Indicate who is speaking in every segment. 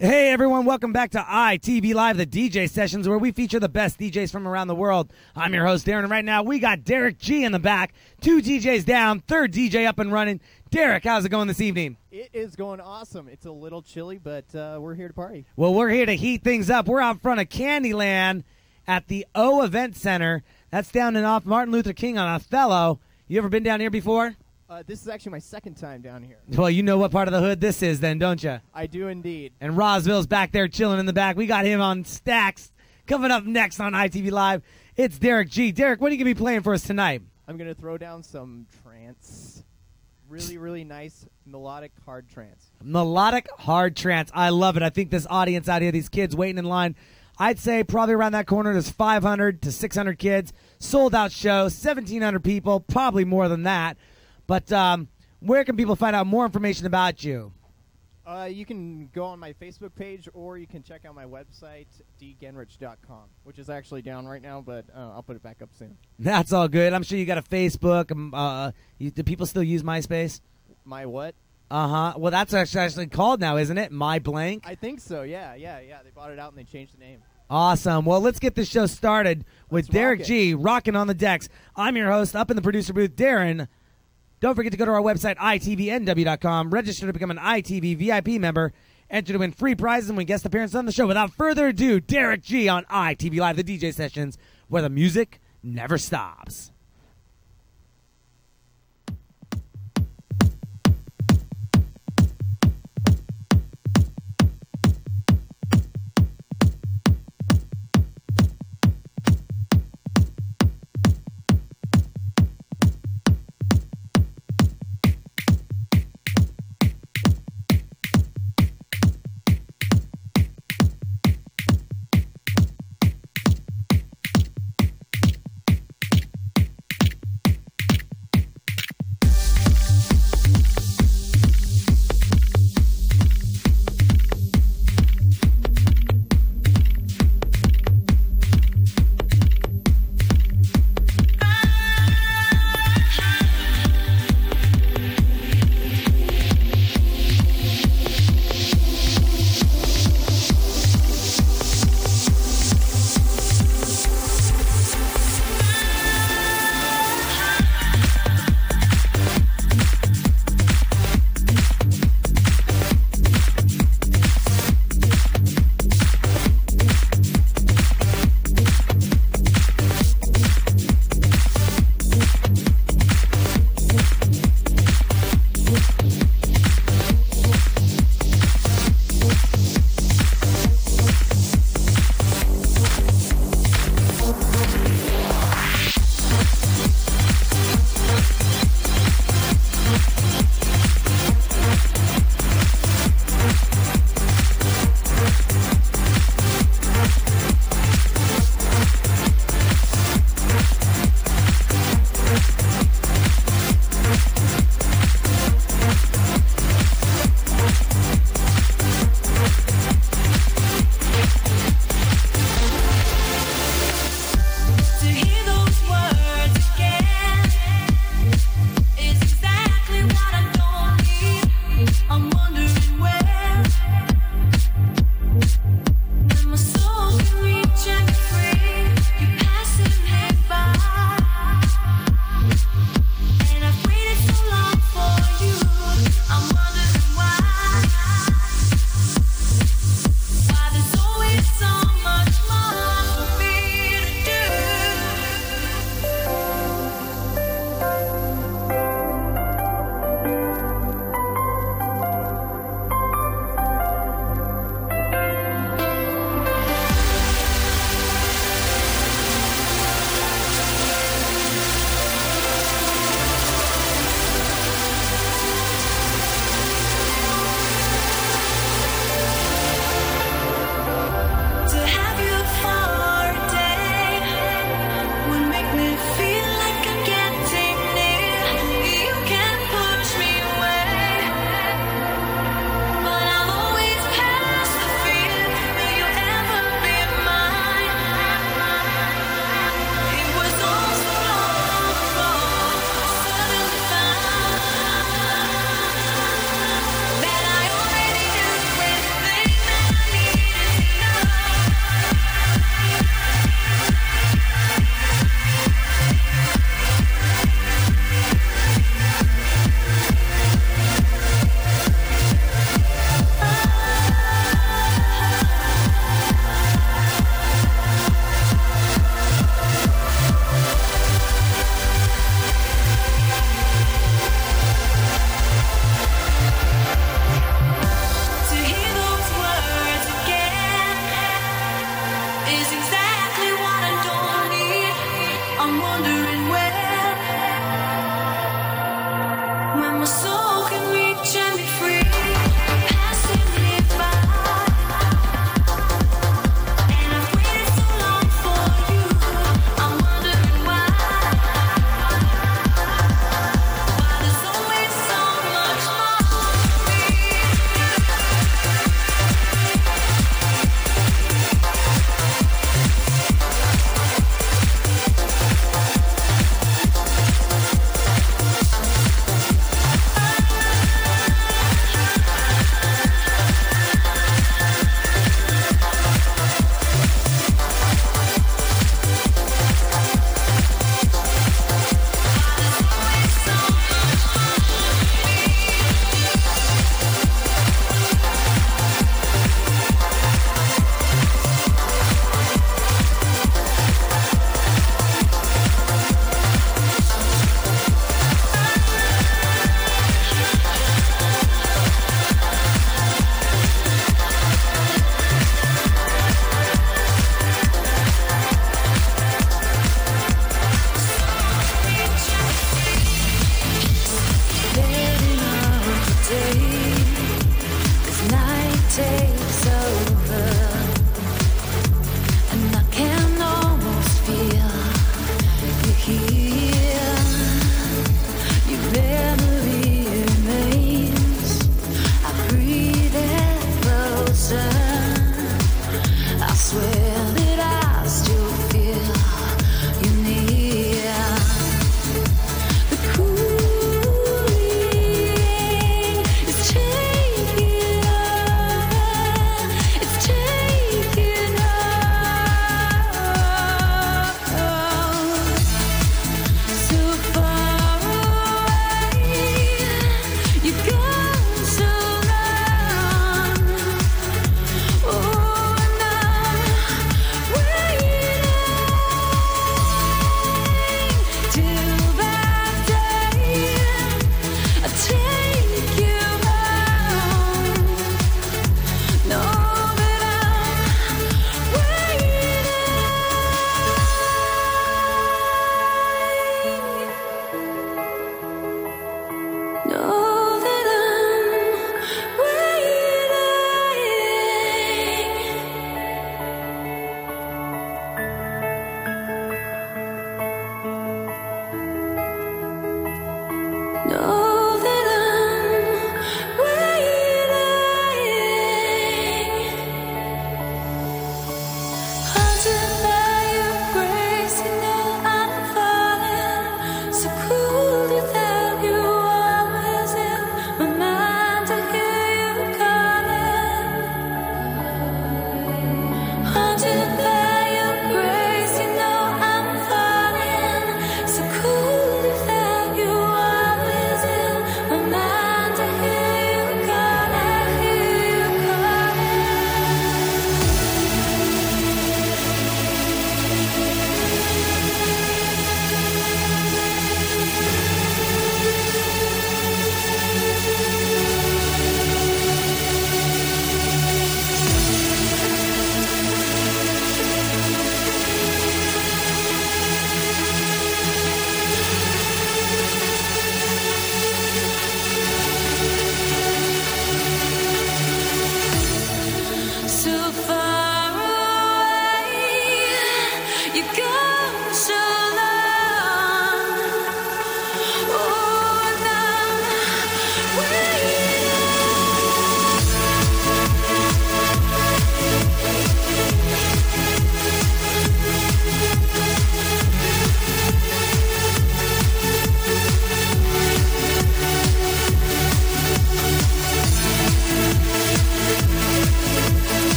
Speaker 1: Hey everyone, welcome back to ITV Live, the DJ sessions where we feature the best DJs from around the world. I'm your host, Darren, and right now we got Derrick G in the back, two DJs down, third DJ up and running. Derrick, how's it going this evening?
Speaker 2: It is going awesome. It's a little chilly, but uh, we're here to party.
Speaker 1: Well, we're here to heat things up. We're out front of Candyland at the O Event Center. That's down and off Martin Luther King on Othello. You ever been down here before?
Speaker 2: Uh, this is actually my second time down here.
Speaker 1: Well, you know what part of the hood this is, then, don't you?
Speaker 2: I do indeed.
Speaker 1: And Rosville's back there chilling in the back. We got him on stacks. Coming up next on ITV Live, it's Derrick G. Derrick, what are you going to be playing for us tonight?
Speaker 2: I'm going to throw down some trance. Really, really nice melodic hard trance.
Speaker 1: Melodic hard trance. I love it. I think this audience out here, these kids waiting in line, I'd say probably around that corner, there's 500 to 600 kids. Sold out show, 1,700 people, probably more than that. But um, where can people find out more information about you?
Speaker 2: Uh, you can go on my Facebook page or you can check out my website, dgenrich.com, which is actually down right now, but uh, I'll put it back up soon.
Speaker 1: That's all good. I'm sure you got a Facebook. Um, uh, you, do people still use MySpace?
Speaker 2: My what?
Speaker 1: Uh huh. Well, that's actually, actually called now, isn't it? My blank.
Speaker 2: I think so. Yeah, yeah, yeah. They bought it out and they changed the name.
Speaker 1: Awesome. Well, let's get this show started with
Speaker 2: Let's
Speaker 1: Derrick
Speaker 2: rock.
Speaker 1: G rocking on the decks. I'm your host up in the producer booth, Darren. Don't forget to go to our website, itvnw.com, register to become an ITV VIP member, enter to win free prizes and win guest appearances on the show. Without further ado, Derrick G on ITV Live, the DJ sessions, where the music never stops.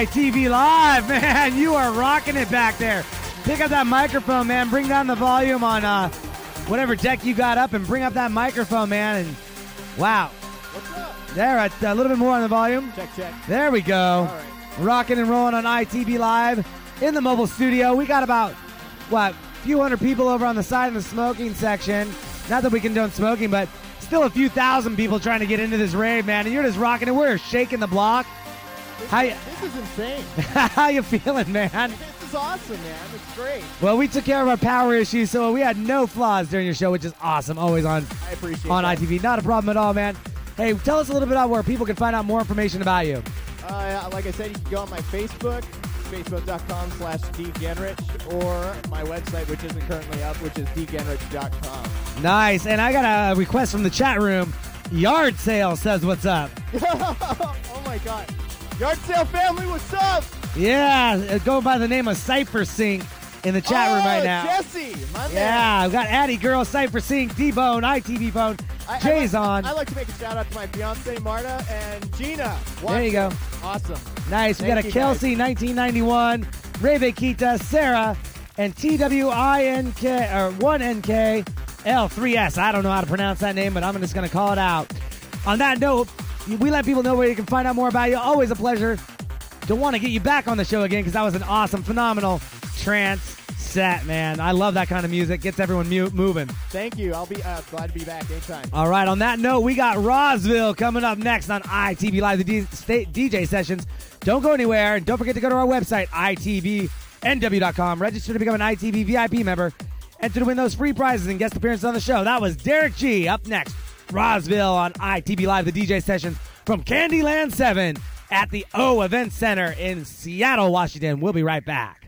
Speaker 1: ITV Live. Man, you are rocking it back there. Pick up that microphone, man. Bring down the volume on uh, whatever deck you got up and bring up that microphone, man. And wow.
Speaker 2: What's up?
Speaker 1: There, a, a little bit more on the volume.
Speaker 2: Check, check.
Speaker 1: There we go.
Speaker 2: Right.
Speaker 1: Rocking and rolling on ITV Live in the mobile studio. We got about, what, a few hundred people over on the side in the smoking section. Not that we condone smoking, but still a few thousand people trying to get into this rave, man. And you're just rocking it. We're shaking the block. How you,
Speaker 2: This is insane.
Speaker 1: how you feeling, man?
Speaker 2: this is awesome, man. It's great.
Speaker 1: Well, we took care of our power issues, so we had no flaws during your show, which is awesome. Always on
Speaker 2: I appreciate
Speaker 1: on
Speaker 2: that.
Speaker 1: ITV. Not a problem at all, man. Hey, tell us a little bit about where people can find out more information about you.
Speaker 2: Uh, like I said, you can go on my Facebook, facebook.com slash dgenrich, or my website, which isn't currently up, which is dgenrich.com.
Speaker 1: Nice. And I got a request from the chat room. Yard sale says what's up.
Speaker 2: oh my god. Yard sale family, what's up?
Speaker 1: Yeah, uh, going by the name of Cypher Sync in the chat room
Speaker 2: Oh,
Speaker 1: right now.
Speaker 2: Jesse, my man.
Speaker 1: Yeah, I've got Addy Girl, Cypher Sync, D-Bone, ITV Phone,
Speaker 2: I- I
Speaker 1: Jay's
Speaker 2: like,
Speaker 1: on.
Speaker 2: I like to make a shout out to my fiance Marta and Gina.
Speaker 1: There you go.
Speaker 2: Awesome.
Speaker 1: Nice. We got a Kelsey, 1991, Ray Kita, Sarah, and TWINK, or 1NK, L3S. I don't know how to pronounce that name, but I'm just going to call it out. On that note, we let people know where you can find out more about you. Always a pleasure to want to get you back on the show again because that was an awesome, phenomenal trance set, man. I love that kind of music. Gets everyone mu- moving.
Speaker 2: Thank you. I'll be uh, glad to be back anytime.
Speaker 1: All right, on that note, we got Rosville coming up next on ITV Live, the D- state DJ sessions. Don't go anywhere. And don't forget to go to our website, itvnw.com. Register to become an ITV VIP member. Enter to win those free prizes and guest appearances on the show. That was Derrick G. Up next, Rosville on ITV Live, the DJ sessions from Candyland 7 at the O Event Center in Seattle, Washington. We'll be right back.